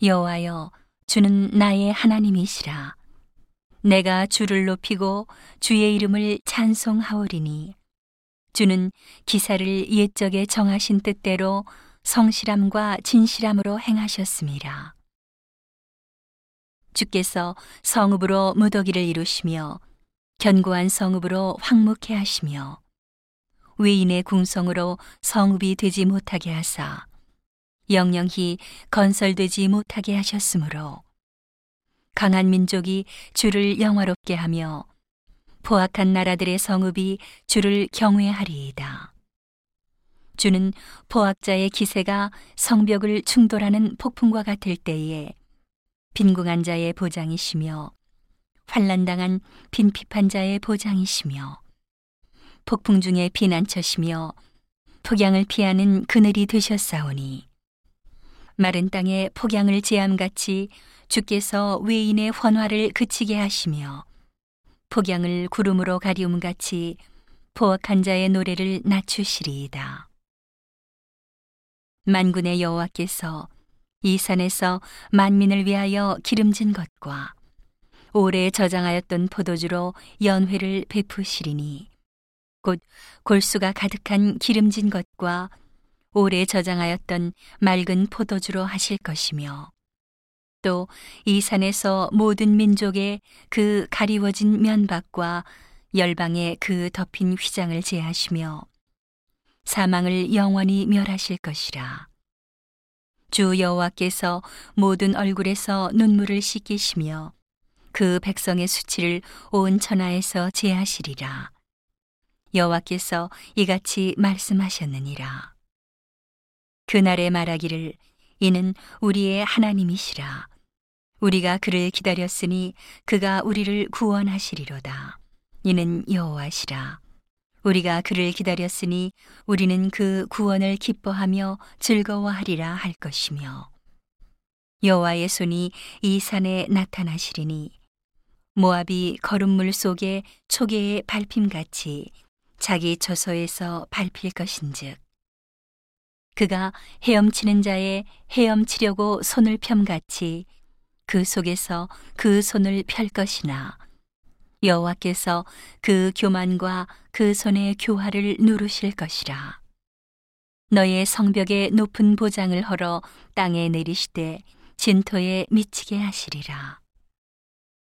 여호와여 주는 나의 하나님이시라 내가 주를 높이고 주의 이름을 찬송하오리니 주는 기사를 옛적에 정하신 뜻대로 성실함과 진실함으로 행하셨습니다. 주께서 성읍으로 무더기를 이루시며 견고한 성읍으로 황묵해 하시며 외인의 궁성으로 성읍이 되지 못하게 하사 영영히 건설되지 못하게 하셨으므로 강한 민족이 주를 영화롭게 하며 포악한 나라들의 성읍이 주를 경외하리이다. 주는 포악자의 기세가 성벽을 충돌하는 폭풍과 같을 때에 빈궁한 자의 보장이시며 환란당한 빈핍한 자의 보장이시며 폭풍 중에 피난처시며 폭양을 피하는 그늘이 되셨사오니 마른 땅에 폭양을 제함같이 주께서 외인의 환화를 그치게 하시며 폭양을 구름으로 가리움같이 포악한 자의 노래를 낮추시리이다. 만군의 여호와께서 이 산에서 만민을 위하여 기름진 것과 오래 저장하였던 포도주로 연회를 베푸시리니 곧 골수가 가득한 기름진 것과 오래 저장하였던 맑은 포도주로 하실 것이며 또 이 산에서 모든 민족의 그 가리워진 면박과 열방의 그 덮인 휘장을 제하시며 사망을 영원히 멸하실 것이라. 주 여호와께서 모든 얼굴에서 눈물을 씻기시며 그 백성의 수치를 온 천하에서 제하시리라. 여호와께서 이같이 말씀하셨느니라. 그날에 말하기를 이는 우리의 하나님이시라. 우리가 그를 기다렸으니 그가 우리를 구원하시리로다. 이는 여호와시라. 우리가 그를 기다렸으니 우리는 그 구원을 기뻐하며 즐거워하리라 할 것이며 여호와의 손이 이 산에 나타나시리니 모압이 거름물 속에 초계의 밟힘같이 자기 처소에서 밟힐 것인즉 그가 헤엄치는 자의 헤엄치려고 손을 펴같이 그 속에서 그 손을 펼 것이나. 여호와께서 그 교만과 그 손의 교화를 누르실 것이라. 너의 성벽에 높은 보장을 헐어 땅에 내리시되 진토에 미치게 하시리라